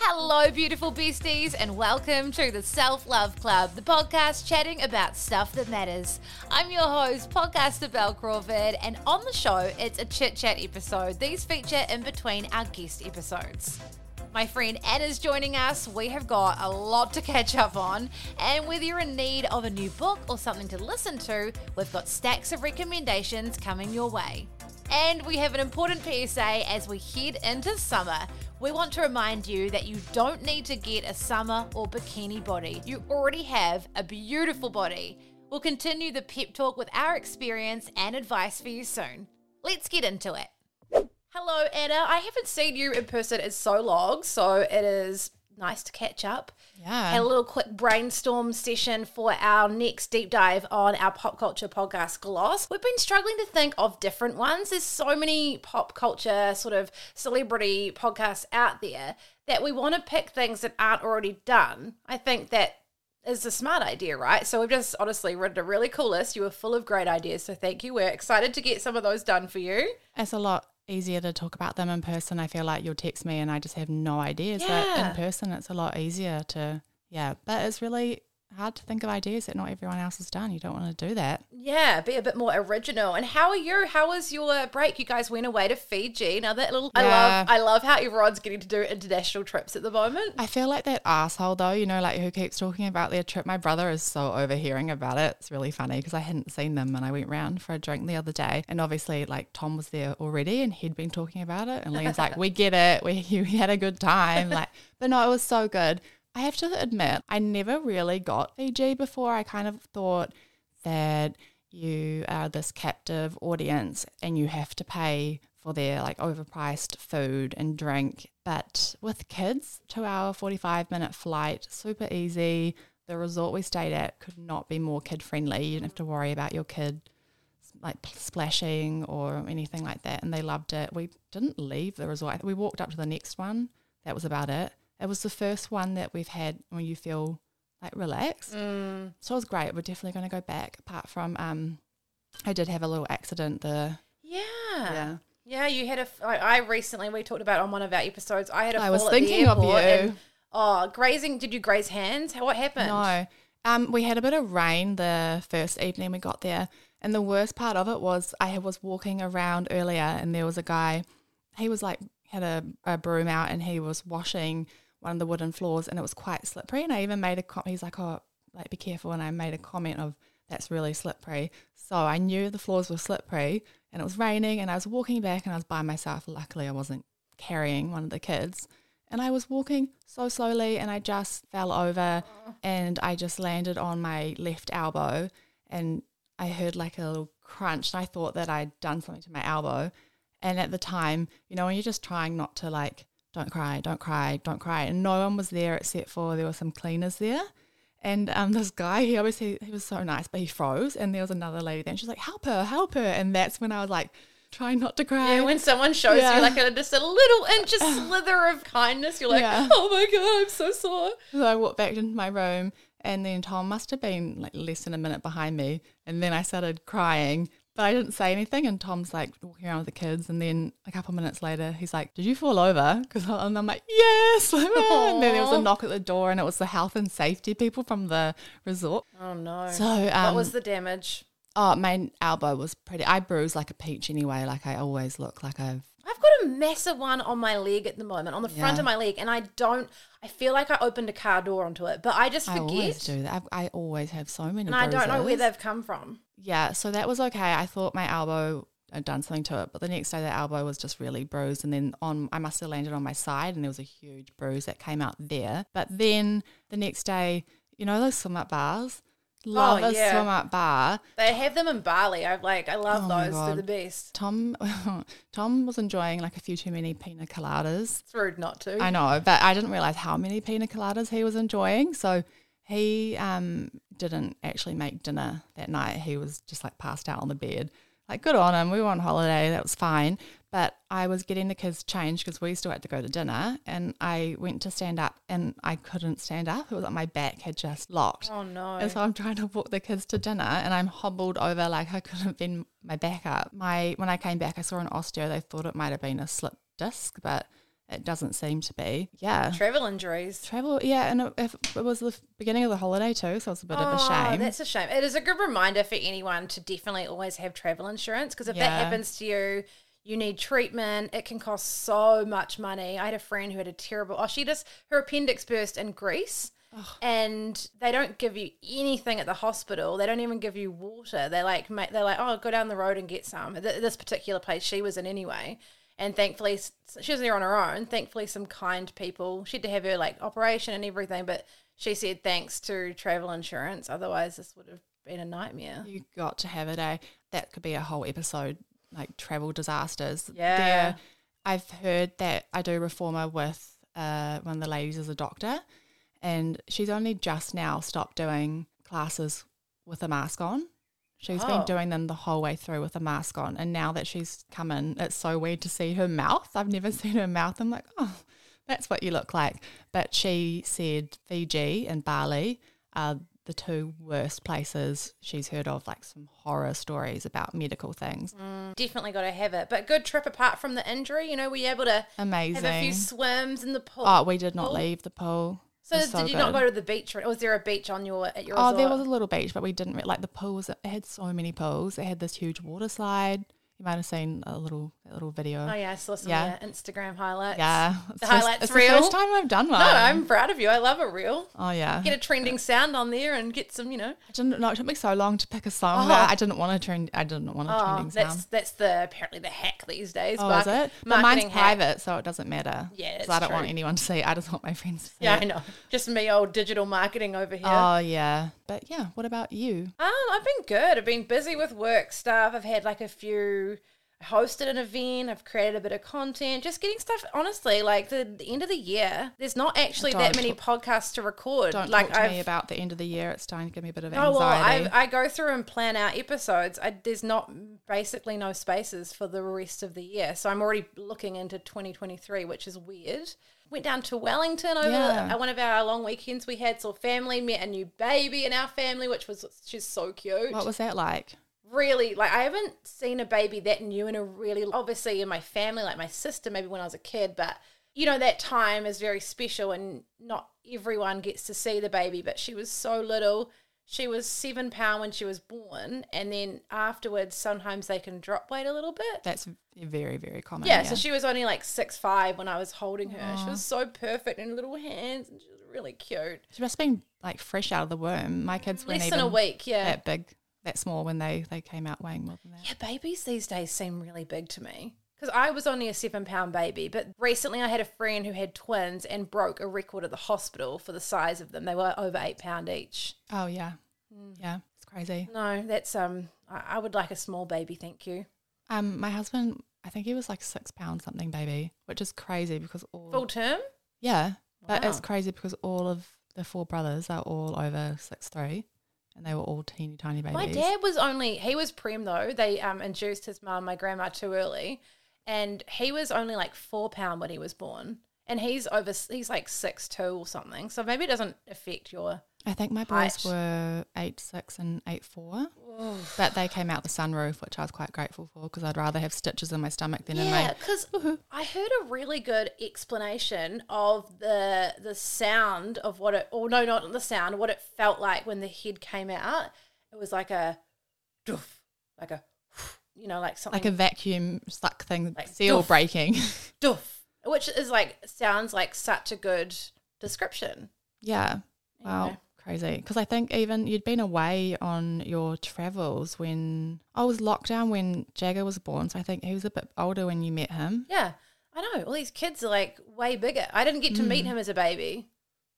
Hello, beautiful beasties, and welcome to the Self Love Club, the podcast chatting about stuff that matters. I'm your host, podcaster Bel Crawford, and on the show, it's a chit chat episode. These feature in between our guest episodes. My friend Anna's joining us. We have got a lot to catch up on, and whether you're in need of a new book or something to listen to, we've got stacks of recommendations coming your way. And we have an important PSA as we head into summer. We want to remind you that you don't need to get a summer or bikini body. You already have a beautiful body. We'll continue the pep talk with our experience and advice for you soon. Let's get into it. Hello, Anna. I haven't seen you in person in so long, so it is nice to catch up. Yeah. And a little quick brainstorm session for our next deep dive on our pop culture podcast Gloss. We've been struggling to think of different ones. There's so many pop culture sort of celebrity podcasts out there that we want to pick things that aren't already done. I think that is a smart idea, right? So we've just honestly written a really cool list. You were full of great ideas, so thank you. We're excited to get some of those done for you. That's a lot easier to talk about them in person. I feel like you'll text me and I just have no ideas. But in person, it's a lot easier to, yeah. But it's really hard to think of ideas that not everyone else has done. You don't want to do that. Yeah, be a bit more original. And how are you? How was your break? You guys went away to Fiji. Now that little, I love, I love how everyone's getting to do international trips at the moment. I feel like that asshole though, you know, like who keeps talking about their trip. My brother is so overhearing about it. It's really funny because I hadn't seen them and I went round for a drink the other day. And obviously, like Tom was there already and he'd been talking about it. And Liam's like, "We get it. We you had a good time." Like, but no, it was so good. I have to admit, I never really got Fiji before. I kind of thought that you are this captive audience and you have to pay for their like overpriced food and drink. But with kids, two hour, 45 minute flight, super easy. The resort we stayed at could not be more kid friendly. You didn't have to worry about your kid like splashing or anything like that. And they loved it. We didn't leave the resort. We walked up to the next one. That was about it. It was the first one that we've had when you feel like relaxed. Mm. So it was great. We're definitely going to go back. Apart from, um, I did have a little accident. The Yeah. yeah, Yeah, you had a. f- I I recently we talked about on one of our episodes. I had a I was thinking of you. and- oh, grazing! Did you graze hands? What happened? no, um, we had a bit of rain the first evening we got there, and the worst part of it was I was walking around earlier, and there was a guy. He was like had a, a broom out, and he was washing one of the wooden floors, and it was quite slippery. And I even made a comment. He's like, "Oh, like be careful," and I made a comment of that's really slippery. So I knew the floors were slippery, and it was raining, and I was walking back, and I was by myself. Luckily, I wasn't carrying one of the kids. And I was walking so slowly and I just fell over and I just landed on my left elbow and I heard like a little crunch and I thought that I'd done something to my elbow. And at the time, you know, when you're just trying not to like, don't cry, don't cry, don't cry. And no one was there except for there were some cleaners there. And um, this guy, he obviously he was so nice, but he froze. And there was another lady there, and she's like, "Help her, help her!" And that's when I was like, trying not to cry. Yeah, when someone shows Yeah. you like a, just a little inch, a slither of kindness, you're like, Yeah. oh my god, I'm so sore. So I walked back into my room, and then Tom must have been like less than a minute behind me. And then I started crying, but I didn't say anything. And Tom's like walking around with the kids. And then a couple minutes later, he's like, Did you fall over? Cause I- and I'm like, Yes. and then there was a knock at the door, and it was the health and safety people from the resort. Oh no. So, um, what was the damage? oh, my elbow was pretty, I bruised like a peach anyway. Like I always look like I've I've got a massive one on my leg at the moment, on the front of my leg, and I don't. I feel like I opened a car door onto it, but I just I always forget, do that. I've, I always have so many and I don't know where they've come from. Yeah, so that was okay. I thought my elbow had done something to it, but the next day the elbow was just really bruised, and then on I must have landed on my side, and there was a huge bruise that came out there. But then the next day, you know those swim up bars, oh, Love a yeah. swim up bar. They have them in Bali. I like. I love Oh those. They're the best. Tom Tom was enjoying like a few too many pina coladas. It's rude not to. I know, but I didn't realize how many pina coladas he was enjoying. So he um, didn't actually make dinner that night. He was just like passed out on the bed. Like, good on him. We were on holiday. That was fine. But I was getting the kids changed because we still had to go to dinner. And I went to stand up and I couldn't stand up. It was like my back had just locked. Oh no. And so I'm trying to walk the kids to dinner and I'm hobbled over like I couldn't bend my back up. My when I came back I saw an osteo, they thought it might have been a slip disc, but it doesn't seem to be. Yeah. Travel injuries. Travel, yeah, and it, if it was the beginning of the holiday too, so it's a bit of a Oh, shame. That's a shame. It is a good reminder for anyone to definitely always have travel insurance because if that happens to you, you need treatment. It can cost so much money. I had a friend who had a terrible. Oh, she just her appendix burst in Greece. And they don't give you anything at the hospital. They don't even give you water. They like, they're like, oh, go down the road and get some. This particular place she was in anyway, and thankfully she was there on her own. Thankfully, some kind people. She had to have her like operation and everything, but she said thanks to travel insurance. Otherwise, this would have been a nightmare. you got to have it, eh? That could be a whole episode, like travel disasters. Yeah. There- I've heard that I do reformer with uh, one of the ladies is a doctor, and she's only just now stopped doing classes with a mask on. She's Oh. been doing them the whole way through with a mask on, and now that she's come in, it's so weird to see her mouth. I've never seen her mouth. I'm like, oh, that's what you look like. But she said Fiji and Bali are the two worst places she's heard of, like some horror stories about medical things. Mm, definitely got to have it. But good trip apart from the injury. You know, were you able to Amazing. have a few swims in the pool? oh, we did not pool? leave the pool. So, was did you not go to the beach? Or was there a beach on your at your Oh, resort? there was a little beach, but we didn't like the pool. Was it had so many pools. It had this huge water slide. You might have seen a little that little video. Oh yeah, I saw some Yeah. Instagram highlights. Yeah, the It's highlights it's reel. the first time I've done one. No, I'm proud of you. I love a reel. Oh yeah. Get a trending sound on there and get some, you know. I didn't know. It took me so long to pick a song. Oh. that I didn't want to trend. I didn't want a Oh, trending that's sound. that's the apparently the hack these days. Oh, Market- is it? But mine's hack. private, so it doesn't matter. Yeah, it's I don't want anyone to see. it. I just want my friends to see. Yeah, it. I know. Just me, old digital marketing over here. Oh yeah, but yeah. What about you? Um, I've been good. I've been busy with work stuff. I've had like a few I hosted an event. I've created a bit of content. Just getting stuff. Honestly, like the, the end of the year, there's not actually that Don't many podcasts to record. Don't like talk to I've, me about the end of the year. It's starting to give me a bit of Oh well, anxiety. I I go through and plan out episodes. I, there's not basically no spaces for the rest of the year, so I'm already looking into 2023, which is weird. Went down to Wellington over Yeah. one of our long weekends we had. Saw family, met a new baby in our family, which was she's so cute. what was that like? really like I haven't seen a baby that new in a really obviously in my family, like my sister, maybe when I was a kid, but you know that time is very special and not everyone gets to see the baby. But she was so little. She was seven pound when she was born, and then afterwards, sometimes they can drop weight a little bit. That's very very common. Yeah, so she was only like six five when I was holding her. She was so perfect in little hands, and she was really cute. She must have been like fresh out of the womb. My kids weren't Less than a week, yeah. that big, that small when they they came out weighing more than that. Yeah, babies these days seem really big to me. Because I was only a seven pound baby, but recently I had a friend who had twins and broke a record at the hospital for the size of them. They were over eight pound each. Oh yeah, Mm. yeah, it's crazy. No, that's um. I, I would like a small baby, thank you. Um, my husband, I think he was like six pounds something baby, which is crazy because all Full term. yeah, but it's crazy because all of the four brothers are all over six three, and they were all teeny tiny babies. My dad was only he was prem though. They um induced his mum, my grandma, too early, and he was only like four pound when he was born, and he's over he's like six two or something. So maybe it doesn't affect your. I think my boys were eight six and eight four, but they came out the sunroof, which I was quite grateful for because I'd rather have stitches in my stomach than in Yeah, my. because I heard a really good explanation of the the sound of what it, or no, not the sound, what it felt like when the head came out. It was like a, doof, like a, you know, like something Like a vacuum suck thing, Like seal doof. breaking. doof, which is like sounds like such a good description. yeah. Wow. Crazy. Because I think even you'd been away on your travels when I was locked down when Jagger was born. So I think he was a bit older when you met him. Yeah, I know. All these kids are like way bigger. I didn't get to Mm. meet him as a baby.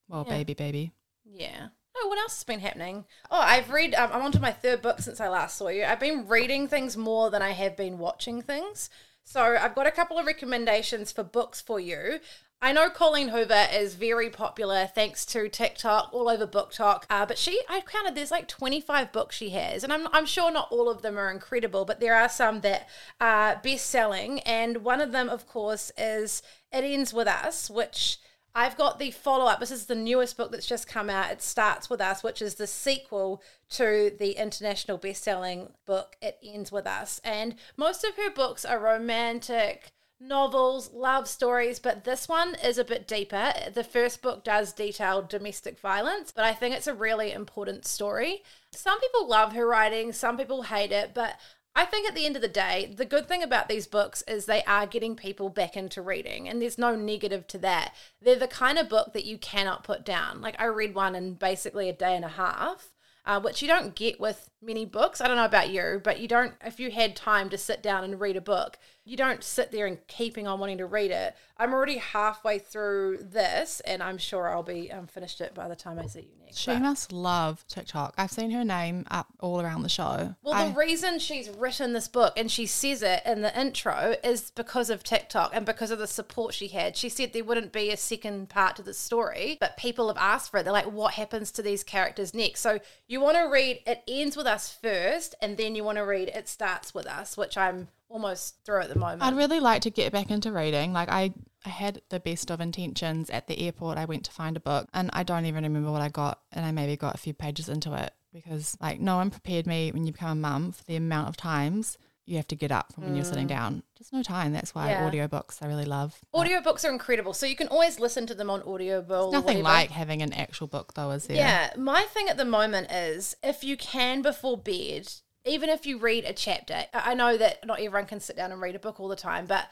Well, Yeah. baby, baby. Yeah, Oh, what else has been happening? Oh, I've read. Um, I'm on to my third book since I last saw you. I've been reading things more than I have been watching things. So I've got a couple of recommendations for books for you. I know Colleen Hoover is very popular thanks to TikTok, all over BookTok. Uh, but she, I counted, there's like 25 books she has. And I'm, I'm sure not all of them are incredible, but there are some that are best selling. And one of them, of course, is It Ends With Us, which I've got the follow up. This is the newest book that's just come out. It starts with us, which is the sequel to the international best selling book, It Ends With Us. And most of her books are romantic novels, love stories, but this one is a bit deeper. The first book does detail domestic violence, but I think it's a really important story. Some people love her writing, some people hate it, but I think at the end of the day, the good thing about these books is they are getting people back into reading, and there's no negative to that. They're the kind of book that you cannot put down. Like, I read one in basically a day and a half. Uh, which you don't get with many books. I don't know about you, but you don't, if you had time to sit down and read a book, you don't sit there and keeping on wanting to read it. I'm already halfway through this, and I'm sure I'll be um, finished it by the time I see you next. She But- must love TikTok. I've seen her name up all around the show. Well, I- the reason she's written this book and she says it in the intro is because of TikTok and because of the support she had. She said there wouldn't be a second part to the story, but people have asked for it. They're like, what happens to these characters next? So you want to read It Ends With Us first, and then you want to read It Starts With Us, which I'm almost through at the moment. I'd really like to get back into reading. Like I, I had the best of intentions at the airport. I went to find a book, and I don't even remember what I got, and I maybe got a few pages into it because like no one prepared me when you become a mum for the amount of times you have to get up from when you're sitting down. Just no time. That's why Mm. Yeah. audiobooks I really love. Audiobooks are incredible. So you can always listen to them on Audible. or Nothing like having an actual book though, is there? Yeah, my thing at the moment is if you can before bed, even if you read a chapter, I know that not everyone can sit down and read a book all the time, but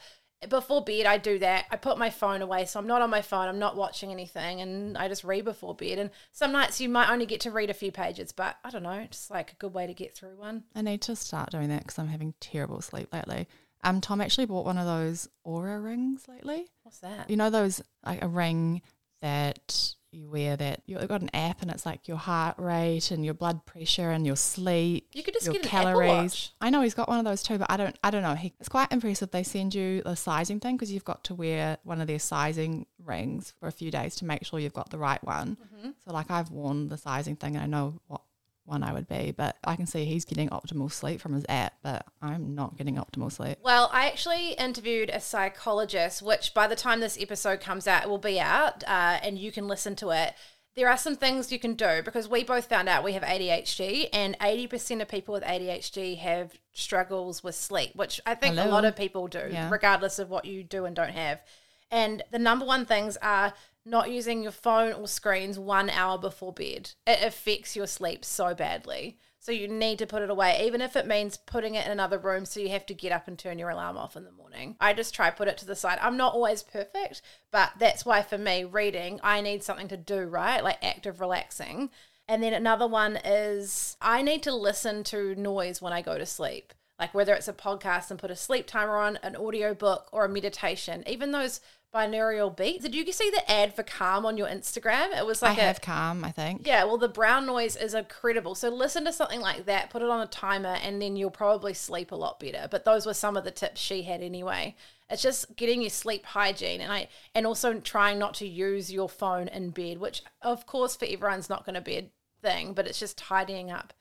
before bed, I do that. I put my phone away, so I'm not on my phone, I'm not watching anything, and I just read before bed. And some nights you might only get to read a few pages, but I don't know, just like a good way to get through one. I need to start doing that because I'm having terrible sleep lately. Um, Tom actually bought one of those Oura rings lately. What's that? You know those like a ring that you wear that you've got an app and it's like your heart rate and your blood pressure and your sleep. You could just your get an Apple Watch. I know he's got one of those too, but I don't. I don't know. He, it's quite impressive. They send you the sizing thing because you've got to wear one of their sizing rings for a few days to make sure you've got the right one. Mm-hmm. So like I've worn the sizing thing and I know what one I would be, but I can see he's getting optimal sleep from his app, but I'm not getting optimal sleep. Well, I actually interviewed a psychologist, which by the time this episode comes out, it will be out uh, and you can listen to it. There are some things you can do because we both found out we have ADHD, and 80% of people with ADHD have struggles with sleep, which I think a lot of people do, Yeah. regardless of what you do and don't have. And the number one things are not using your phone or screens one hour before bed. It affects your sleep so badly. So you need to put it away, even if it means putting it in another room so you have to get up and turn your alarm off in the morning. I just try put it to the side. I'm not always perfect, but that's why for me, reading, I need something to do, right? Like active relaxing. And then another one is I need to listen to noise when I go to sleep. Like whether it's a podcast and put a sleep timer on, an audio book, or a meditation, even those binaural beats. Did you see the ad for Calm on your Instagram? It was like I a have calm, I think. yeah, well, the brown noise is incredible. So listen to something like that, put it on a timer, and then you'll probably sleep a lot better. But those were some of the tips she had anyway. It's just getting your sleep hygiene, and I and also trying not to use your phone in bed, which of course for everyone's not going to be a thing, but it's just tidying up.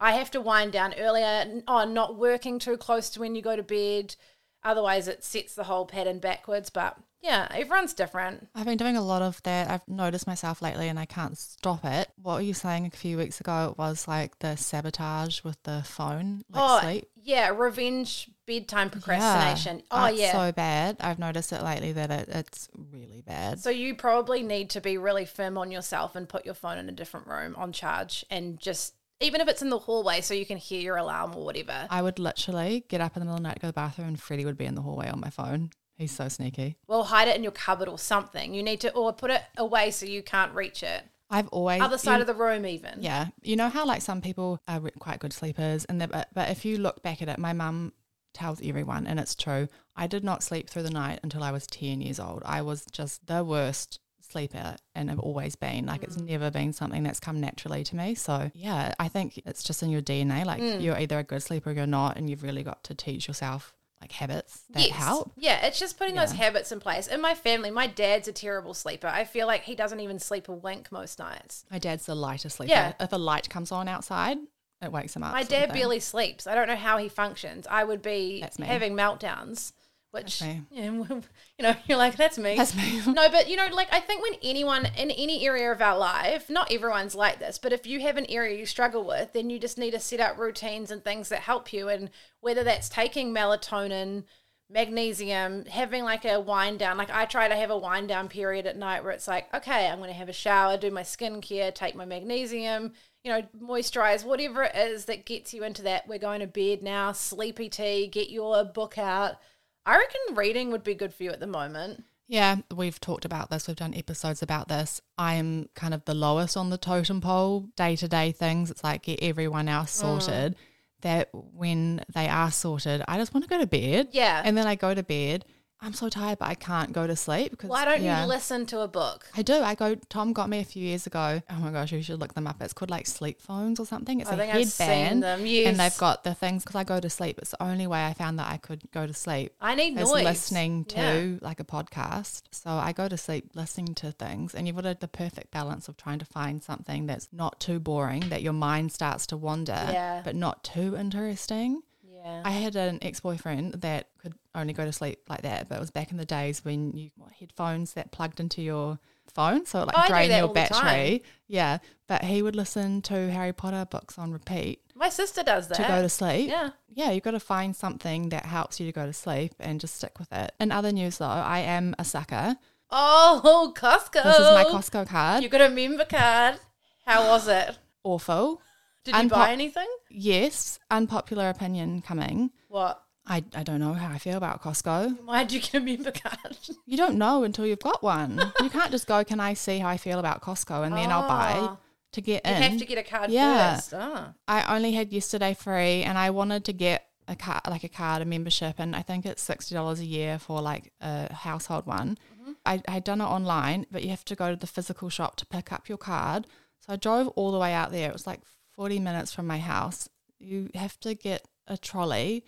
I have to wind down earlier. on, Oh, not working too close to when you go to bed. Otherwise, it sets the whole pattern backwards. But yeah, everyone's different. I've been doing a lot of that. I've noticed myself lately and I can't stop it. What were you saying a few weeks ago? It was like the sabotage with the phone, like oh, sleep. yeah, revenge bedtime procrastination. oh, It's yeah. so bad. I've noticed it lately that it, it's really bad. So you probably need to be really firm on yourself and put your phone in a different room on charge and just even if it's in the hallway so you can hear your alarm or whatever. I would literally get up in the middle of the night to go to the bathroom and Freddie would be in the hallway on my phone. He's so sneaky. Well, hide it in your cupboard or something. You need to or put it away so you can't reach it. I've always Other side you- of the room even. Yeah, you know how like some people are re- quite good sleepers, and but but if you look back at it, my mum tells everyone, and it's true. I did not sleep through the night until I was ten years old. I was just the worst sleeper and have always been. Like Mm. it's never been something that's come naturally to me. So yeah, I think it's just in your DNA. Like Mm. you're either a good sleeper or you're not, and you've really got to teach yourself like habits that help. Yeah, it's just putting those habits in place. In my family, my dad's a terrible sleeper. I feel like he doesn't even sleep a wink most nights. My dad's the lighter sleeper. Yeah. If a light comes on outside, it wakes him up. My dad barely sleeps. I don't know how he functions. I would be having meltdowns, which That's me. yeah, you know, you're like, that's me. That's me. no, but you know, like I think when anyone in any area of our life, not everyone's like this, but if you have an area you struggle with, then you just need to set up routines and things that help you. And whether that's taking melatonin, magnesium, having like a wind down. Like I try to have a wind down period at night where it's like, okay, I'm going to have a shower, do my skincare, take my magnesium, you know, moisturize, whatever it is that gets you into that. We're going to bed now, sleepy tea, get your book out. I reckon reading would be good for you at the moment. Yeah, we've talked about this. We've done episodes about this. I am kind of the lowest on the totem pole, day to day things. It's like get everyone else Mm. sorted. That when they are sorted, I just want to go to bed. Yeah. And then I go to bed. I'm so tired, but I can't go to sleep because Why don't yeah. you listen to a book? I do. I go. Tom got me a few years ago. Oh my gosh, you should look them up. It's called like sleep phones or something. It's I a think I've seen headband, them, yes. and they've got the things because I go to sleep. It's the only way I found that I could go to sleep. I need is noise. listening to Yeah. like a podcast. So I go to sleep listening to things, and you've got the perfect balance of trying to find something that's not too boring, that your mind starts to wander, Yeah. but not too interesting. Yeah. I had an ex boyfriend that could only go to sleep like that, but it was back in the days when you had headphones that plugged into your phone, so it like Oh, I do drain your all the time. battery. Yeah, but he would listen to Harry Potter books on repeat My sister does that. to go to sleep. Yeah. Yeah, you've got to find something that helps you to go to sleep and just stick with it. In other news, though, I am a sucker. Oh, Costco. This is my Costco card. You got a member card. How was it? Awful. Did you buy anything? Yes, unpopular opinion coming. What? I, I don't know how I feel about Costco. Why'd you get a member card? You don't know until you've got one. you can't just go, can I see how I feel about Costco? And then I'll buy Oh. to get You in. have to get a card Yeah. first. Oh. I only had yesterday free and I wanted to get a card, like a card, a membership, and I think it's $60 a year for like a household one. Mm-hmm. I I had done it online, but you have to go to the physical shop to pick up your card. So I drove all the way out there. It was like 40 minutes from my house. You have to get a trolley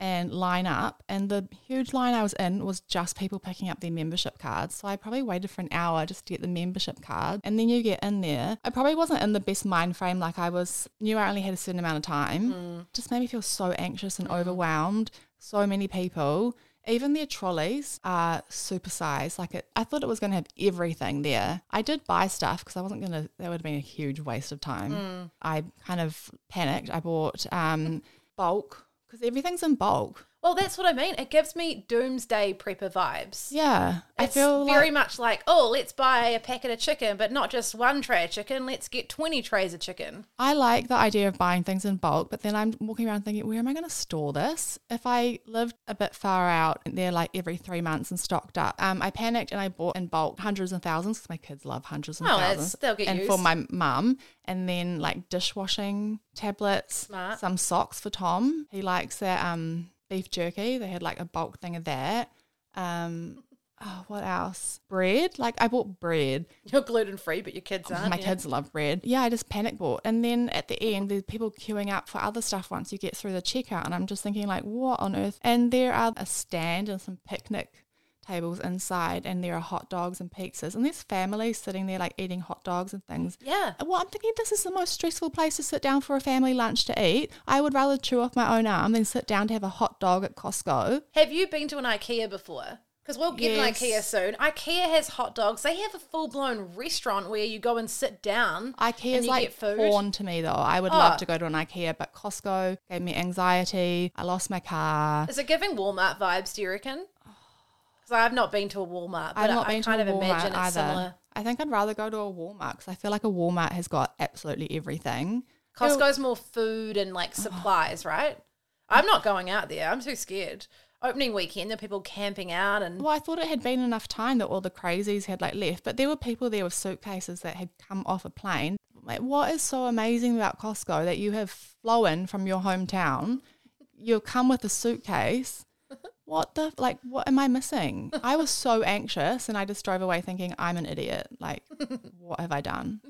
and line up. And the huge line I was in was just people picking up their membership cards. So I probably waited for an hour just to get the membership card. And then you get in there. I probably wasn't in the best mind frame. Like I was, knew I only had a certain amount of time. Mm. Just made me feel so anxious and mm. overwhelmed. So many people. Even their trolleys are supersized. Like it, I thought it was going to have everything there. I did buy stuff because I wasn't going to. That would have been a huge waste of time. I kind of panicked. I bought um, bulk because everything's in bulk. Well, that's what I mean. It gives me doomsday prepper vibes. Yeah, I It's feel very like much like, oh, let's buy a packet of chicken, but not just one tray of chicken. Let's get 20 trays of chicken. I like the idea of buying things in bulk, but then I'm walking around thinking, where am I going to store this? If I lived a bit far out and they're like every three months and stocked up, um, I panicked and I bought in bulk hundreds and thousands because my kids love hundreds and Oh, thousands. they'll get and used. for my mum, and then like dishwashing tablets, Smart. some socks for Tom. He likes that um beef jerky. They had like a bulk thing of that. Um, oh, what else? Bread. Like I bought bread. You're gluten free, but your kids aren't. Oh, My yeah. kids love bread. Yeah, I just panic bought. And then at the end, there's people queuing up for other stuff once you get through the checkout. And I'm just thinking, like, what on earth? And there are a stand and some picnic tables inside, and there are hot dogs and pizzas. And there's families sitting there, like, eating hot dogs and things. Yeah. Uh, well, I'm thinking this is the most stressful place to sit down for a family lunch to eat. I would rather chew off my own arm than sit down to have a hot dog at Costco. Have you been to an IKEA before? Because we'll get Yes. an IKEA soon. IKEA has hot dogs. They have a full blown restaurant where you go and sit down. IKEA's like porn to me though. I would Oh. love to go to an IKEA, but Costco gave me anxiety. I lost my car. Is it giving Walmart vibes? Do you reckon? Because I've not been to a Walmart, but I've not I, been kind to a of imagine Walmart it's either. similar. I think I'd rather go to a Walmart because I feel like a Walmart has got absolutely everything. Costco's more food and like supplies, right? I'm not going out there. I'm too scared. Opening weekend, there are people camping out and Well, I thought it had been enough time that all the crazies had like left, but there were people there with suitcases that had come off a plane. Like, what is so amazing about Costco that you have flown from your hometown, you come with a suitcase. What the like what am I missing? I was so anxious and I just drove away thinking I'm an idiot. Like what have I done?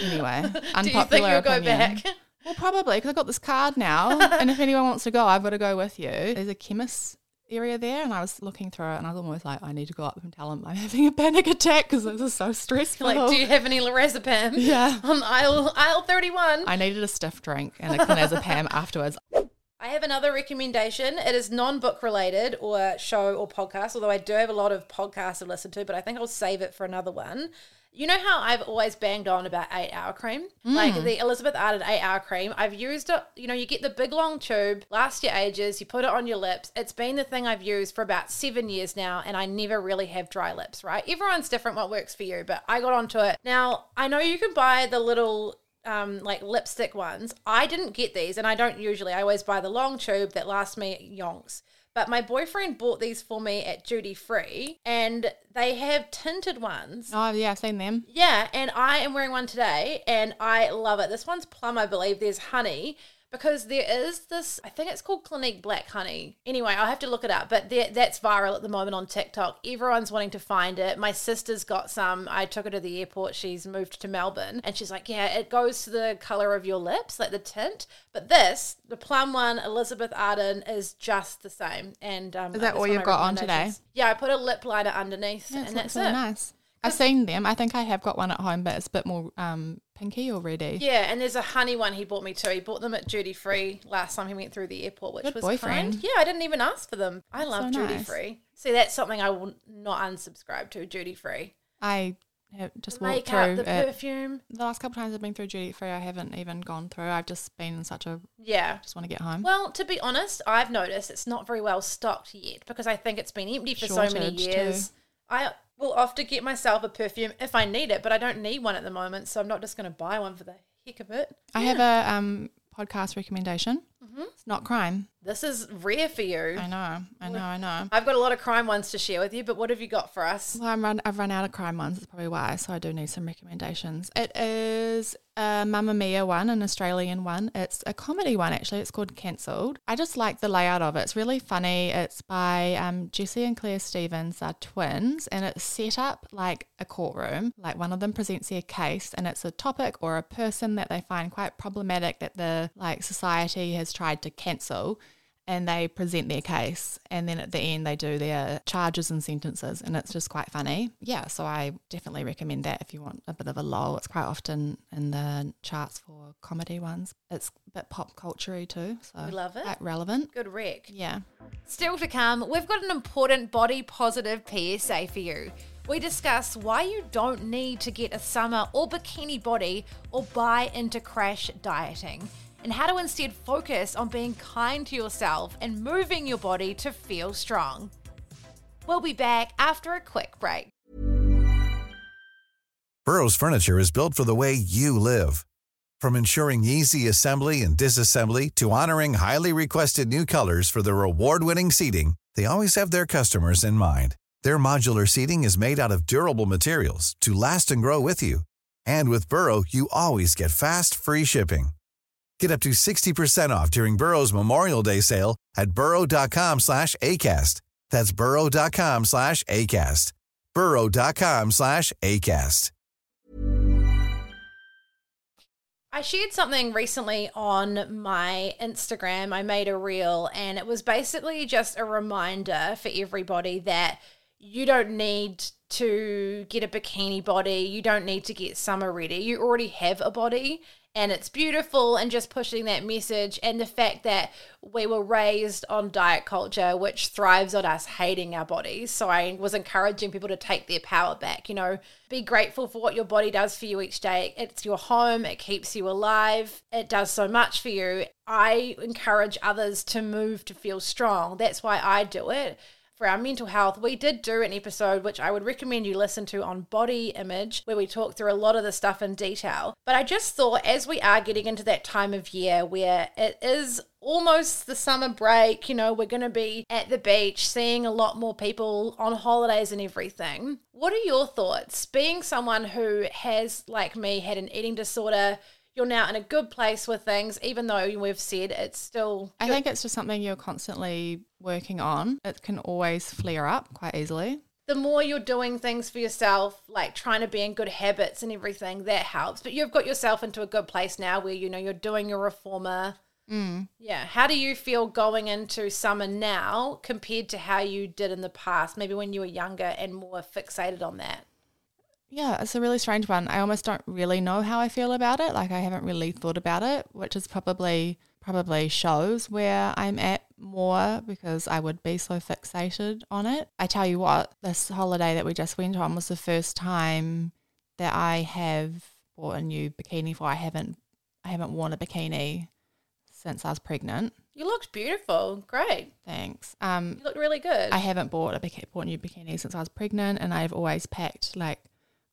Anyway, unpopular Do you think you'll go back? Well, probably because I've got this card now, and if anyone wants to go, I've got to go with you. There's a chemist area there, and I was looking through it, and I was almost like, I need to go up and tell them I'm having a panic attack because this is so stressful. Like, do you have any lorazepam? Yeah. On aisle aisle thirty one. I needed a stiff drink and a clonazepam afterwards. I have another recommendation. It is non book related or show or podcast, although I do have a lot of podcasts to listen to, but I think I'll save it for another one. You know how I've always banged on about eight hour cream? Hmm. Like the Elizabeth Arden eight hour cream. I've used it, you know, you get the big long tube, lasts you ages, you put it on your lips. It's been the thing I've used for about seven years now, and I never really have dry lips, right? Everyone's different what works for you, but I got onto it. Now, I know you can buy the little um, like lipstick ones. I didn't get these, and I don't usually. I always buy the long tube that lasts me yonks. But my boyfriend bought these for me at duty free, and they have tinted ones. Oh yeah, I've seen them. Yeah, and I am wearing one today, and I love it. This one's plum, I believe. There's honey. Because there is this, I think it's called Clinique Black Honey. Anyway, I'll have to look it up, but that's viral at the moment on TikTok. Everyone's wanting to find it. My sister's got some. I took her to the airport. She's moved to Melbourne, and she's like, "Yeah, it goes to the color of your lips, like the tint." But this, the plum one, Elizabeth Arden, is just the same. And um, Is that all you've got on today? Yeah, I put a lip liner underneath, Yeah, and that's really it. nice. I've seen them. I think I have got one at home, but it's a bit more um, pinky already. Yeah, and there's a honey one he bought me too. He bought them at duty free last time he went through the airport, which Good was boyfriend. kind. Yeah, I didn't even ask for them. I love so duty nice. free. See, that's something I will not unsubscribe to. Duty free. I have just walked Makeup, through the it. perfume. The last couple times I've been through duty free, I haven't even gone through. I've just been in such a Yeah. just want to get home. Well, to be honest, I've noticed it's not very well stocked yet because I think it's been empty for so many Shortage too. years. I will often get myself a perfume if I need it, but I don't need one at the moment, so I'm not just going to buy one for the heck of it. I have a um, podcast recommendation. Mm-hmm. It's not crime. This is rare for you. I know, I know, I know. I've got a lot of crime ones to share with you, but what have you got for us? Well, I'm run, I've run out of crime ones. That's probably why. So I do need some recommendations. It is a Mamamia one, an Australian one. It's a comedy one, actually. It's called Cancelled. I just like the layout of it. It's really funny. It's by um, Jessie and Clare Stephens, are twins, and it's set up like a courtroom. Like one of them presents their case, and it's a topic or a person that they find quite problematic that the like society has tried to cancel and they present their case and then at the end they do their charges and sentences and it's just quite funny yeah so i definitely recommend that if you want a bit of a lull it's quite often in the charts for comedy ones it's a bit pop culture too so We love it. quite relevant Good rec. yeah Still to come, we've got an important body positive PSA for you. We discuss why you don't need to get a summer or bikini body or buy into crash dieting, and how to instead focus on being kind to yourself and moving your body to feel strong. We'll be back after a quick break. Burrow's furniture is built for the way you live. From ensuring easy assembly and disassembly to honoring highly requested new colors for their award-winning seating, they always have their customers in mind. Their modular seating is made out of durable materials to last and grow with you. And with Burrow, you always get fast, free shipping. Get up to 60% off during Burrow's Memorial Day sale at burrow.com slash ACAST. That's burrow.com slash ACAST. burrow.com slash ACAST. I shared something recently on my Instagram. I made a reel, and it was basically just a reminder for everybody that you don't need to get a bikini body. You don't need to get summer ready. You already have a body, and it's beautiful. And just pushing that message, and the fact that we were raised on diet culture, which thrives on us hating our bodies. So I was encouraging people to take their power back. You know, be grateful for what your body does for you each day. It's your home, it keeps you alive, it does so much for you. I encourage others to move to feel strong. That's why I do it. For our mental health, we did do an episode which I would recommend you listen to on body image, where we talk through a lot of the stuff in detail. But I just thought, as we are getting into that time of year where it is almost the summer break, you know, we're going to be at the beach, seeing a lot more people on holidays and everything. What are your thoughts? Being someone who has, like me, had an eating disorder, you're now in a good place with things, even though we've said it's still. I think it's just something you're constantly working on. It can always flare up quite easily. the more you're doing things for yourself, like trying to be in good habits and everything, that helps. But you've got yourself into a good place now where you know you're doing your reformer. Mm. Yeah. How do you feel going into summer now compared to how you did in the past? Maybe when you were younger and more fixated on that. Yeah, it's a really strange one. I almost don't really know how I feel about it. Like I haven't really thought about it, which is probably probably shows where I'm at more because I would be so fixated on it. I tell you what, this holiday that we just went on was the first time that I have bought a new bikini for. I haven't I haven't worn a bikini since I was pregnant. You looked beautiful. Great. Thanks. Um You looked really good. I haven't bought a bikini, bought a new bikini since I was pregnant, and I've always packed like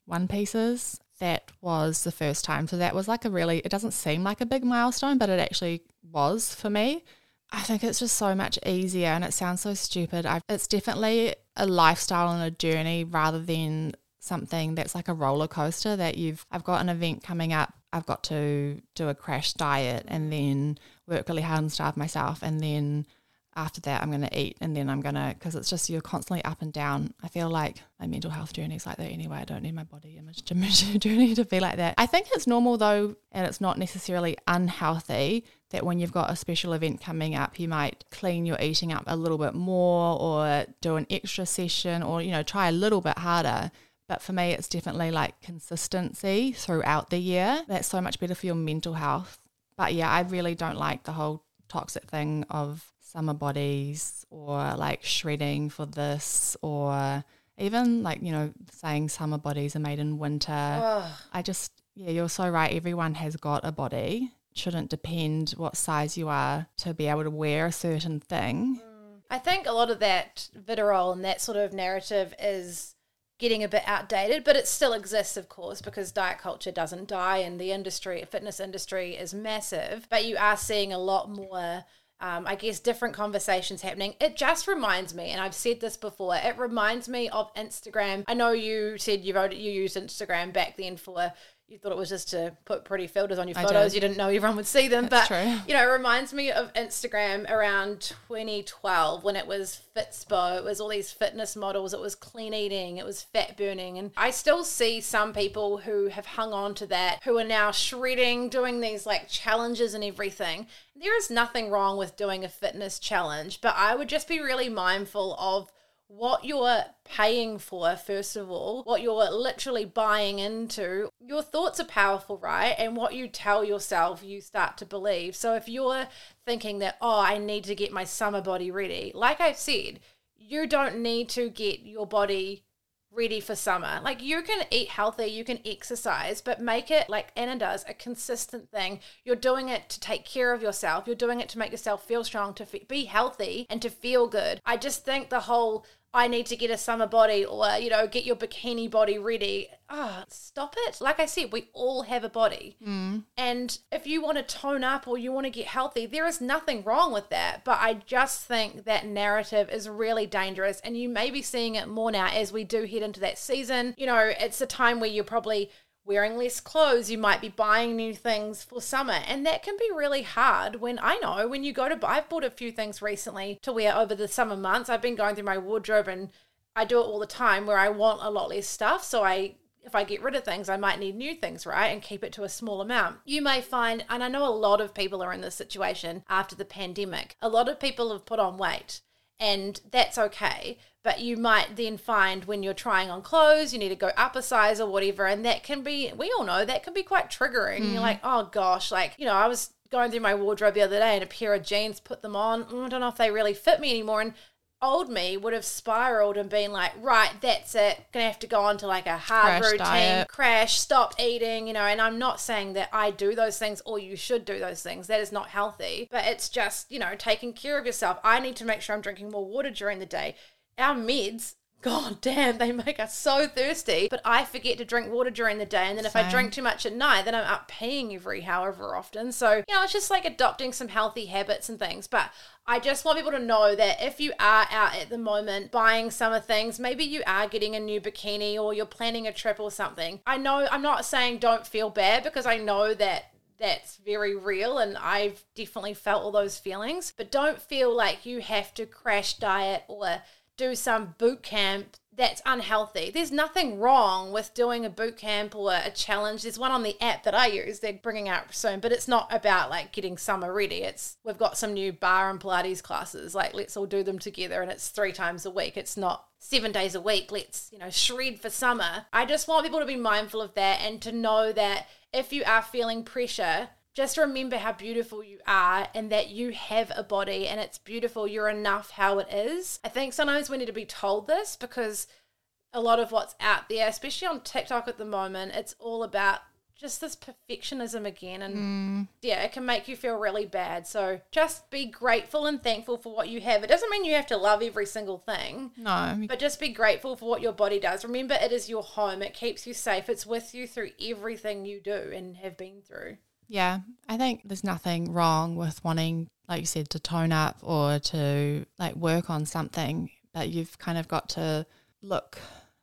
one pieces. That was the first time, so that was like a really. It doesn't seem like a big milestone, but it actually was for me. I think it's just so much easier, and it sounds so stupid. I've, it's definitely a lifestyle and a journey rather than something that's like a roller coaster. That you've, I've got an event coming up. I've got to do a crash diet and then work really hard and starve myself, and then after that I'm going to eat and then I'm going to because it's just you're constantly up and down. I feel like my mental health journey is like that anyway. I don't need my body image journey to be like that. I think it's normal though and it's not necessarily unhealthy that when you've got a special event coming up you might clean your eating up a little bit more or do an extra session or you know try a little bit harder. But for me it's definitely like consistency throughout the year. That's so much better for your mental health. But yeah, I really don't like the whole toxic thing of summer bodies or like shredding for this or even like you know saying summer bodies are made in winter i just yeah you're so right everyone has got a body shouldn't depend what size you are to be able to wear a certain thing I think a lot of that vitriol and that sort of narrative is getting a bit outdated, but it still exists, of course, because diet culture doesn't die and the industry, fitness industry is massive. But you are seeing a lot more. Um, I guess different conversations happening. It just reminds me, and I've said this before. It reminds me of Instagram. I know you said you wrote you used Instagram back then for you thought it was just to put pretty filters on your photos. You didn't know everyone would see them, That's but true. you know, it reminds me of Instagram around 2012 when it was Fitspo. It was all these fitness models. It was clean eating. It was fat burning. And I still see some people who have hung on to that, who are now shredding, doing these like challenges and everything. There is nothing wrong with doing a fitness challenge, but I would just be really mindful of what you're paying for, first of all, what you're literally buying into. Your thoughts are powerful, right? And what you tell yourself, you start to believe. So if you're thinking that, oh, I need to get my summer body ready, like I've said, you don't need to get your body ready for summer. Like you can eat healthy, you can exercise, but make it like Anna does a consistent thing. You're doing it to take care of yourself. You're doing it to make yourself feel strong, to be healthy, and to feel good. I just think the whole I need to get a summer body or you know get your bikini body ready. Ah, stop it. Like I said, we all have a body. And if you want to tone up or you want to get healthy, there is nothing wrong with that. But I just think that narrative is really dangerous. And you may be seeing it more now as we do head into that season. You know, it's a time where you're probably wearing less clothes. You might be buying new things for summer. And that can be really hard when I know when you go to buy, I've bought a few things recently to wear over the summer months. I've been going through my wardrobe and I do it all the time where I want a lot less stuff. So I if I get rid of things, I might need new things, right? And keep it to a small amount. You may find, and I know a lot of people are in this situation after the pandemic, a lot of people have put on weight, and that's okay. But you might then find when you're trying on clothes, you need to go up a size or whatever. And that can be, we all know that can be quite triggering. You're like, oh gosh, like, you know, I was going through my wardrobe the other day and a pair of jeans, put them on. Mm, I don't know if they really fit me anymore. And old me would have spiraled and been like, right, that's it. Gonna have to go on to like a hard Crash routine, diet. crash, stop eating, you know. And I'm not saying that I do those things or you should do those things. That is not healthy. But it's just, you know, taking care of yourself. I need to make sure I'm drinking more water during the day. Our meds. God damn, they make us so thirsty. But I forget to drink water during the day. And then if I drink too much at night, then I'm up peeing every however often. So, you know, it's just like adopting some healthy habits and things. But I just want people to know that if you are out at the moment buying summer things, maybe you are getting a new bikini or you're planning a trip or something. I know I'm not saying don't feel bad because I know that that's very real and I've definitely felt all those feelings. But don't feel like you have to crash diet or do some boot camp that's unhealthy. There's nothing wrong with doing a boot camp or a challenge. There's one on the app that I use. They're bringing out soon, but it's not about like getting summer ready. It's we've got some new barre and Pilates classes. Like let's all do them together, and it's three times a week. It's not seven days a week. Let's you know shred for summer. I just want people to be mindful of that and to know that if you are feeling pressure just remember how beautiful you are and that you have a body and it's beautiful. You're enough how it is. I think sometimes we need to be told this because a lot of what's out there, especially on TikTok at the moment, it's all about just this perfectionism again. And mm. yeah, it can make you feel really bad. So just be grateful and thankful for what you have. It doesn't mean you have to love every single thing. No. But just be grateful for what your body does. Remember, it is your home, it keeps you safe, it's with you through everything you do and have been through. Yeah, I think there's nothing wrong with wanting, like you said, to tone up or to like work on something, but you've kind of got to look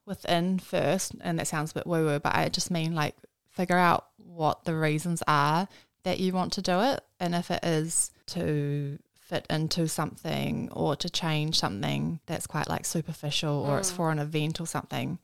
within first. And that sounds a bit woo woo, but I just mean like figure out what the reasons are that you want to do it. And if it is to fit into something or to change something that's quite like superficial or it's mm. for an event or something,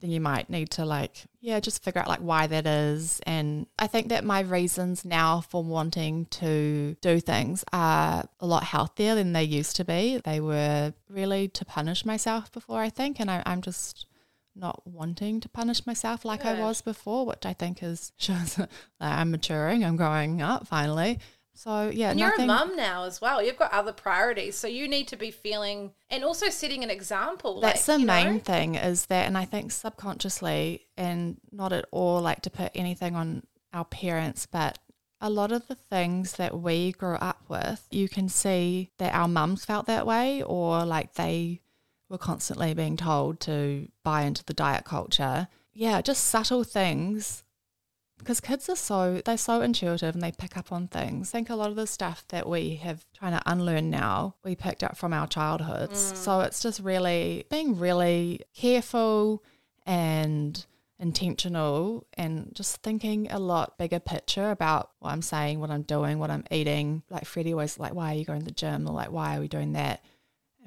then you might need to like yeah just figure out like why that is. And i think that my reasons now for wanting to do things are a lot healthier than they used to be. They were really to punish myself before i think and I, i'm just not wanting to punish myself like Good. i was before which i think is shows that i'm maturing i'm growing up finally so yeah, and you're a mum now as well. You've got other priorities, so you need to be feeling and also setting an example. That's like, the main know? thing is that, and I think subconsciously, and not at all like to put anything on our parents, but a lot of the things that we grew up with, you can see that our mums felt that way, or like they were constantly being told to buy into the diet culture. Yeah, just subtle things because kids are so they're so intuitive and they pick up on things. I think a lot of the stuff that we have trying to unlearn now, we picked up from our childhoods. Mm. So it's just really being really careful and intentional and just thinking a lot bigger picture about what I'm saying, what I'm doing, what I'm eating. Like Freddie was like, why are you going to the gym? Or like, why are we doing that?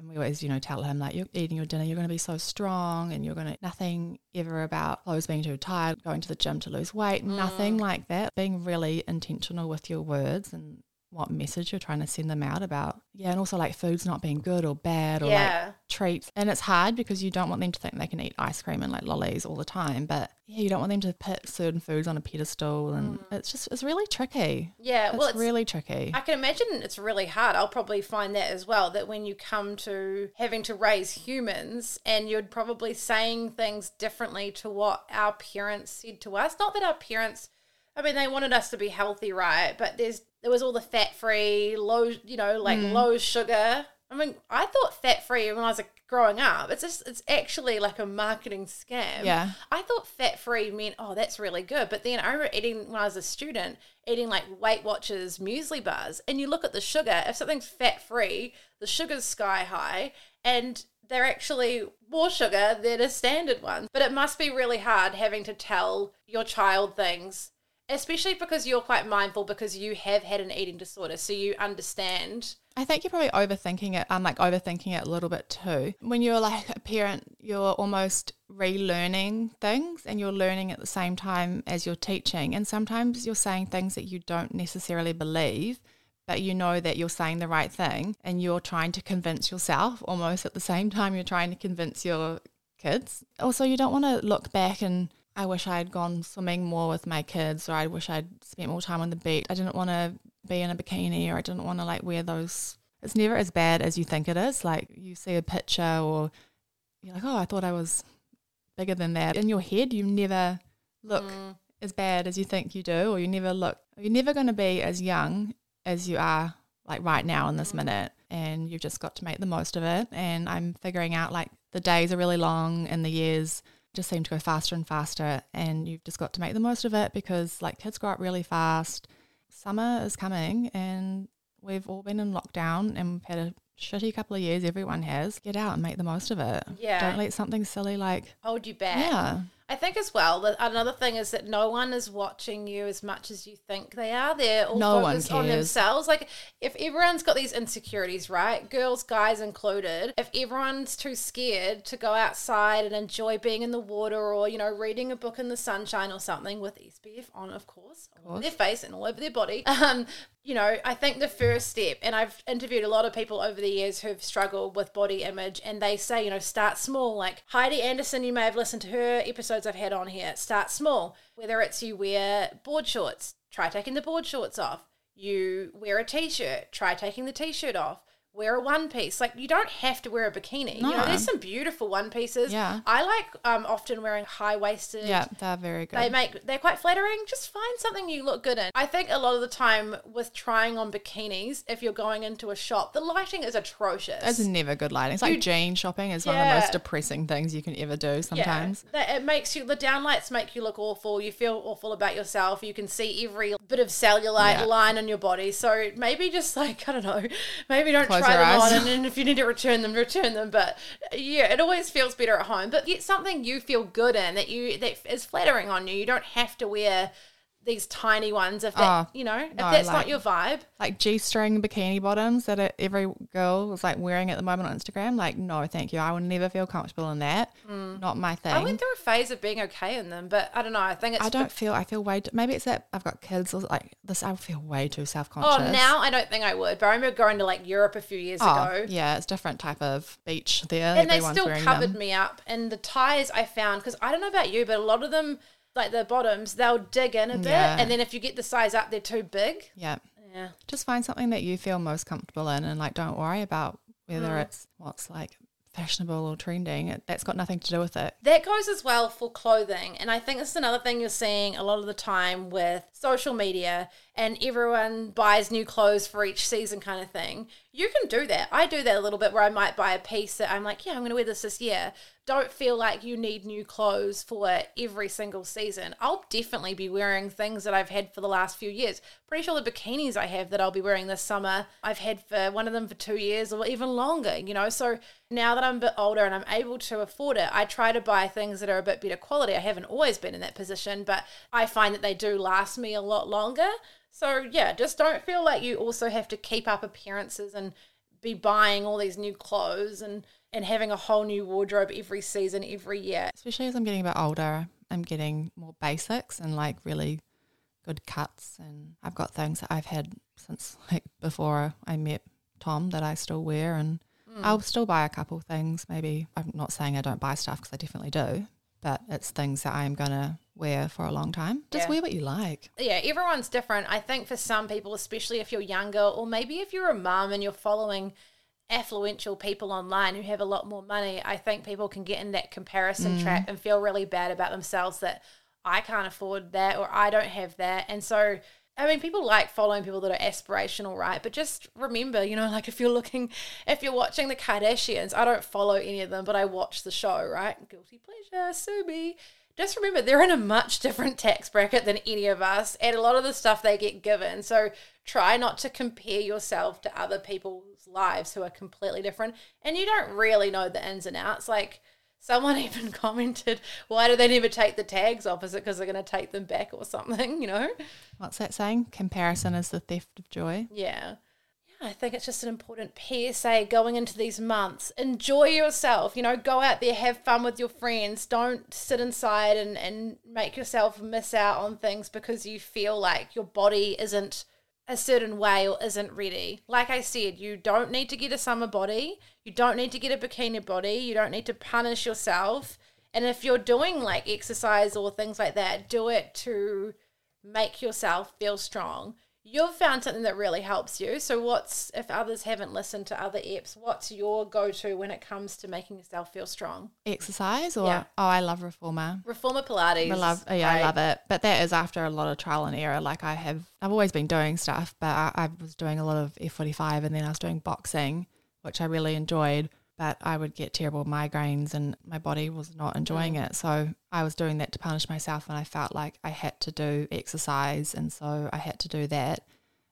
And we always, you know, tell him like, you're eating your dinner, you're going to be so strong and you're going to, nothing ever about clothes being too tired, going to the gym to lose weight, mm. nothing like that. Being really intentional with your words and what message you're trying to send them out about. Yeah, and also like food's not being good or bad or yeah. like treats. And it's hard because you don't want them to think they can eat ice cream and like lollies all the time. But yeah, you don't want them to put certain foods on a pedestal and mm. it's just it's really tricky. Yeah, it's well it's really tricky. I can imagine it's really hard. I'll probably find that as well, that when you come to having to raise humans and you're probably saying things differently to what our parents said to us. Not that our parents I mean, they wanted us to be healthy, right? But there's there was all the fat free, low, you know, like mm. low sugar. I mean, I thought fat free when I was like growing up. It's just it's actually like a marketing scam. Yeah. I thought fat free meant oh that's really good, but then I remember eating when I was a student eating like Weight Watchers muesli bars, and you look at the sugar. If something's fat free, the sugar's sky high, and they're actually more sugar than a standard one. But it must be really hard having to tell your child things especially because you're quite mindful because you have had an eating disorder, so you understand. I think you're probably overthinking it. I'm like overthinking it a little bit too. When you're like a parent, you're almost relearning things and you're learning at the same time as you're teaching. And sometimes you're saying things that you don't necessarily believe, but you know that you're saying the right thing and you're trying to convince yourself almost at the same time you're trying to convince your kids. Also, you don't want to look back and I wish I had gone swimming more with my kids, or I wish I'd spent more time on the beach. I didn't want to be in a bikini, or I didn't want to like wear those. It's never as bad as you think it is. Like you see a picture, or you're like, oh, I thought I was bigger than that. In your head, you never look mm. as bad as you think you do, or you never look. You're never going to be as young as you are like right now in this mm. minute, and you've just got to make the most of it. And I'm figuring out like the days are really long and the years just seem to go faster and faster and you've just got to make the most of it because like kids grow up really fast. Summer is coming and we've all been in lockdown and we've had a shitty couple of years everyone has. Get out and make the most of it. Yeah. Don't let something silly like hold you back. Yeah I think as well that another thing is that no one is watching you as much as you think they are. They're all No focused on themselves. Like if everyone's got these insecurities, right? Girls, guys included. If everyone's too scared to go outside and enjoy being in the water or, you know, reading a book in the sunshine or something with SPF on, of course, all over their face and all over their body. Um, you know, I think the first step, and I've interviewed a lot of people over the years who've struggled with body image, and they say, you know, start small. Like Heidi Anderson, you may have listened to her episodes I've had on here. Start small. Whether it's you wear board shorts, try taking the board shorts off. You wear a t shirt, try taking the t shirt off. Wear a one piece. Like you don't have to wear a bikini. You know, there's some beautiful one pieces. Yeah. I like um, often wearing high waisted. Yeah, they're very good. They make they're quite flattering. Just find something you look good in. I think a lot of the time with trying on bikinis, if you're going into a shop, the lighting is atrocious. it's never good lighting. It's like You- jean shopping is one of the most depressing things you can ever do sometimes. Yeah, it makes you the downlights make you look awful. You feel awful about yourself. You can see every bit of cellulite Yeah. line on your body. So maybe just like I don't know, maybe don't Close try them eyes. on, and, and if you need to return them, return them. But yeah, it always feels better at home. But get something you feel good in that you that is flattering on you. You don't have to wear these tiny ones if that Oh, you know if no, that's like- not your vibe. Like G-string bikini bottoms that it- every girl was like wearing at the moment on Instagram. Like, no, thank you. I would never feel comfortable in that. Not my thing. Mm. I went through a phase of being okay in them, but I don't know. I think it's I don't feel. I feel way. Too, maybe it's that I've got kids. Or like this, I feel way too self conscious. Oh, now I don't think I would. But I remember going to like Europe a few years Oh, ago. yeah, it's different type of beach there. and they still covered them. me up. And the ties I found, because I don't know about you, but a lot of them, like the bottoms, they'll dig in a bit. Yeah. And then if you get the size up, they're too big. Yeah, Yeah. just find something that you feel most comfortable in, and like don't worry about whether Mm. it's what's like fashionable or trending. It, that's got nothing to do with it. That goes as well for clothing. And I think this is another thing you're seeing a lot of the time with social media and everyone buys new clothes for each season kind of thing. You can do that. I do that a little bit where I might buy a piece that I'm like, yeah, I'm going to wear this this year. Don't feel like you need new clothes for every single season. I'll definitely be wearing things that I've had for the last few years. Pretty sure the bikinis I have that I'll be wearing this summer, I've had for one of them for two years or even longer, you know? So now that I'm a bit older and I'm able to afford it, I try to buy things that are a bit better quality. I haven't always been in that position, but I find that they do last me a lot longer. So yeah, just don't feel like you also have to keep up appearances and be buying all these new clothes and and having a whole new wardrobe every season, every year. Especially as I'm getting a bit older, I'm getting more basics and like really good cuts. And I've got things that I've had since like before I met Tom that I still wear, and hmm. I'll still buy a couple things. Maybe I'm not saying I don't buy stuff because I definitely do, but it's things that I am gonna wear for a long time. Just Yeah. wear what you like. yeah, everyone's different. I think for some people, especially if you're younger, or maybe if you're a mum and you're following affluential people online who have a lot more money, I think people can get in that comparison mm. trap and feel really bad about themselves that I can't afford that or I don't have that. And so, I mean, people like following people that are aspirational, right? But just remember, you know, like if you're looking, if you're watching the Kardashians, I don't follow any of them, but I watch the show, right? Guilty pleasure, me just remember they're in a much different tax bracket than any of us and a lot of the stuff they get given so try not to compare yourself to other people's lives who are completely different and you don't really know the ins and outs like someone even commented why do they never take the tags off is it because they're going to take them back or something you know What's that saying? Comparison is the theft of joy. yeah. I think it's just an important PSA going into these months. Enjoy yourself. You know, go out there, have fun with your friends. Don't sit inside and, and make yourself miss out on things because you feel like your body isn't a certain way or isn't ready. Like I said, you don't need to get a summer body. You don't need to get a bikini body. You don't need to punish yourself. And if you're doing like exercise or things like that, do it to make yourself feel strong. You've found something that really helps you. So, what's, if others haven't listened to other apps, what's your go to when it comes to making yourself feel strong? Exercise or Yeah. oh, I love reformer. Reformer Pilates. I love, yeah, I love it. But that is after a lot of trial and error. Like I have, I've always been doing stuff, but I, I was doing a lot of F45 and then I was doing boxing, which I really enjoyed. But I would get terrible migraines and my body was not enjoying it. So I was doing that to punish myself and I felt like I had to do exercise. And so I had to do that.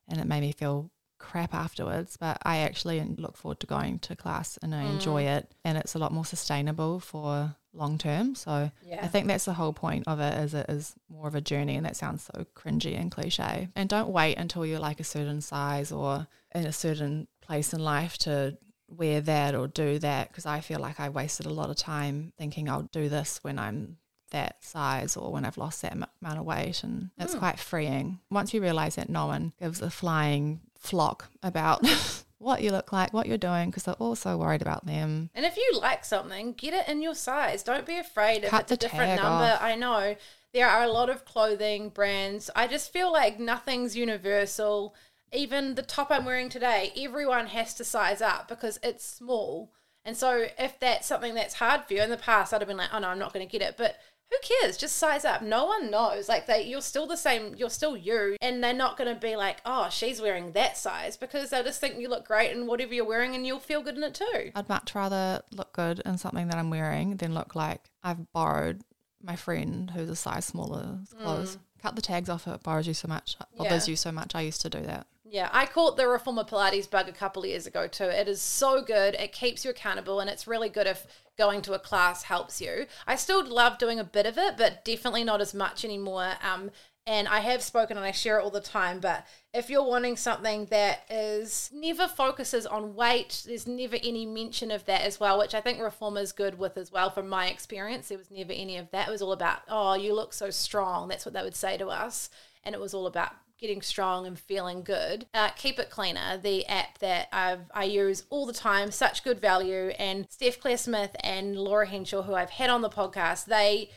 And it made me feel crap afterwards, but I actually look forward to going to class and I enjoy Mm. it. And it's a lot more sustainable for long term. So Yeah. I think that's the whole point of it is it is more of a journey and that sounds so cringy and cliche. And don't wait until you're like a certain size or in a certain place in life to wear that or do that because I feel like I wasted a lot of time thinking I'll do this when I'm that size or when I've lost that am- amount of weight and it's hmm. quite freeing once you realize that no one gives a flying flock about what you look like what you're doing because they're all so worried about them And if you like something, get it in your size. Don't be afraid if Cut it's a different number. off. I know there are a lot of clothing brands. I just feel like nothing's universal. Even the top I'm wearing today, everyone has to size up because it's small. And so if that's something that's hard for you, in the past I'd have been like, oh no, I'm not going to get it. But who cares? Just size up. No one knows. Like they, you're still the same. You're still you, and they're not going to be like, oh, she's wearing that size because they'll just think you look great in whatever you're wearing, and you'll feel good in it too. I'd much rather look good in something that I'm wearing than look like I've borrowed my friend who's a size smaller clothes. Mm. Cut the tags off it borrows you so much bothers Yeah. you so much. I used to do that. Yeah, I caught the Reformer Pilates bug a couple of years ago too. It is so good. It keeps you accountable and it's really good if going to a class helps you. I still love doing a bit of it, but definitely not as much anymore. Um, and I have spoken and I share it all the time, but if you're wanting something that is never focuses on weight, there's never any mention of that as well, which I think Reformer is good with as well. From my experience, there was never any of that. It was all about, oh, you look so strong. That's what they would say to us. And it was all about getting strong and feeling good. Uh, Keep It Cleaner, the app that I've, I use all the time, such good value. And Steph Claire Smith and Laura Henshaw, who I've had on the podcast, they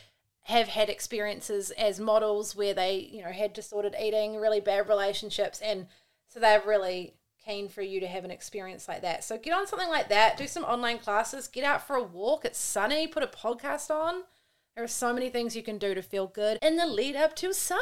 have had experiences as models where they, you know, had disordered eating, really bad relationships, and so they're really keen for you to have an experience like that. So get on something like that, do some online classes, get out for a walk. It's sunny, put a podcast on. There are so many things you can do to feel good in the lead up to summer.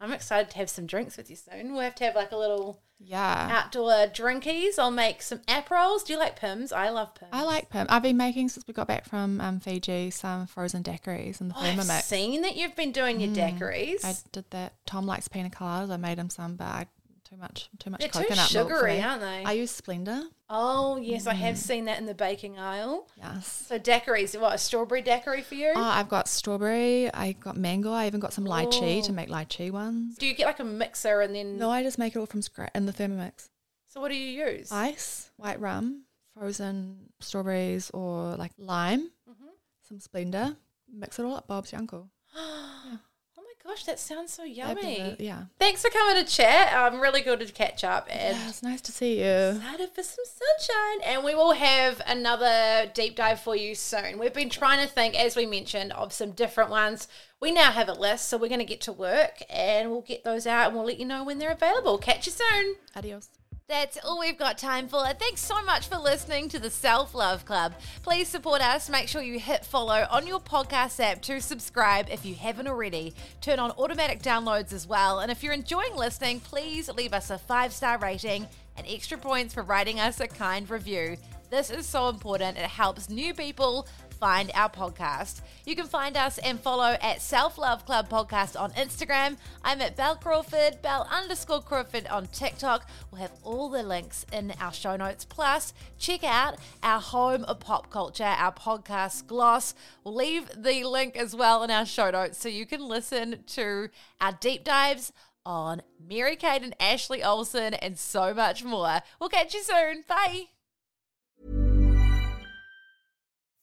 I'm excited to have some drinks with you soon. We'll have to have like a little Yeah. outdoor drinkies. I'll make some aperols. Do you like Pimm's? I love Pimm's. I like Pimm. I've been making since we got back from um, Fiji some frozen daiquiris in the Oh, I've seen that you've been doing your daiquiris. I did that. Tom likes pina coladas. I made him some, but I, too much, too much They're too coconut milk for sugary, me. aren't they? I use Splenda. Oh yes, I Mm. have seen that in the baking aisle. Yes. So daiquiris, what a strawberry daiquiri for you? Oh, I've got strawberry. I got mango. I even got some lychee Oh. to make lychee ones. do you get like a mixer and then? No, I just make it all from scratch in the Thermomix. So what do you use? Ice, white rum, frozen strawberries or like lime, Mm-hmm. some Splenda. Mix it all up. Bob's your uncle. My gosh, that sounds so yummy. the- yeah. Thanks for coming to chat. I'm really good to catch up and Yeah, it's nice to see you. excited for some sunshine. And we will have another deep dive for you soon. We've been trying to think, as we mentioned, of some different ones. We now have a list, so we're going to get to work and we'll get those out and we'll let you know when they're available. Catch you soon. Adios. That's all we've got time for. Thanks so much for listening to the Self Love Club. Please support us. Make sure you hit follow on your podcast app to subscribe if you haven't already. Turn on automatic downloads as well. And if you're enjoying listening, please leave us a five star rating and extra points for writing us a kind review. This is so important. It helps new people find our podcast. You can find us and follow at Self Love Club Podcast on Instagram. I'm at Bel Crawford, Bel underscore Crawford on TikTok. We'll have all the links in our show notes. Plus, check out our home of pop culture, our podcast Gloss. We'll leave the link as well in our show notes so you can listen to our deep dives on Mary Kate and Ashley Olsen and so much more. We'll catch you soon. Bye.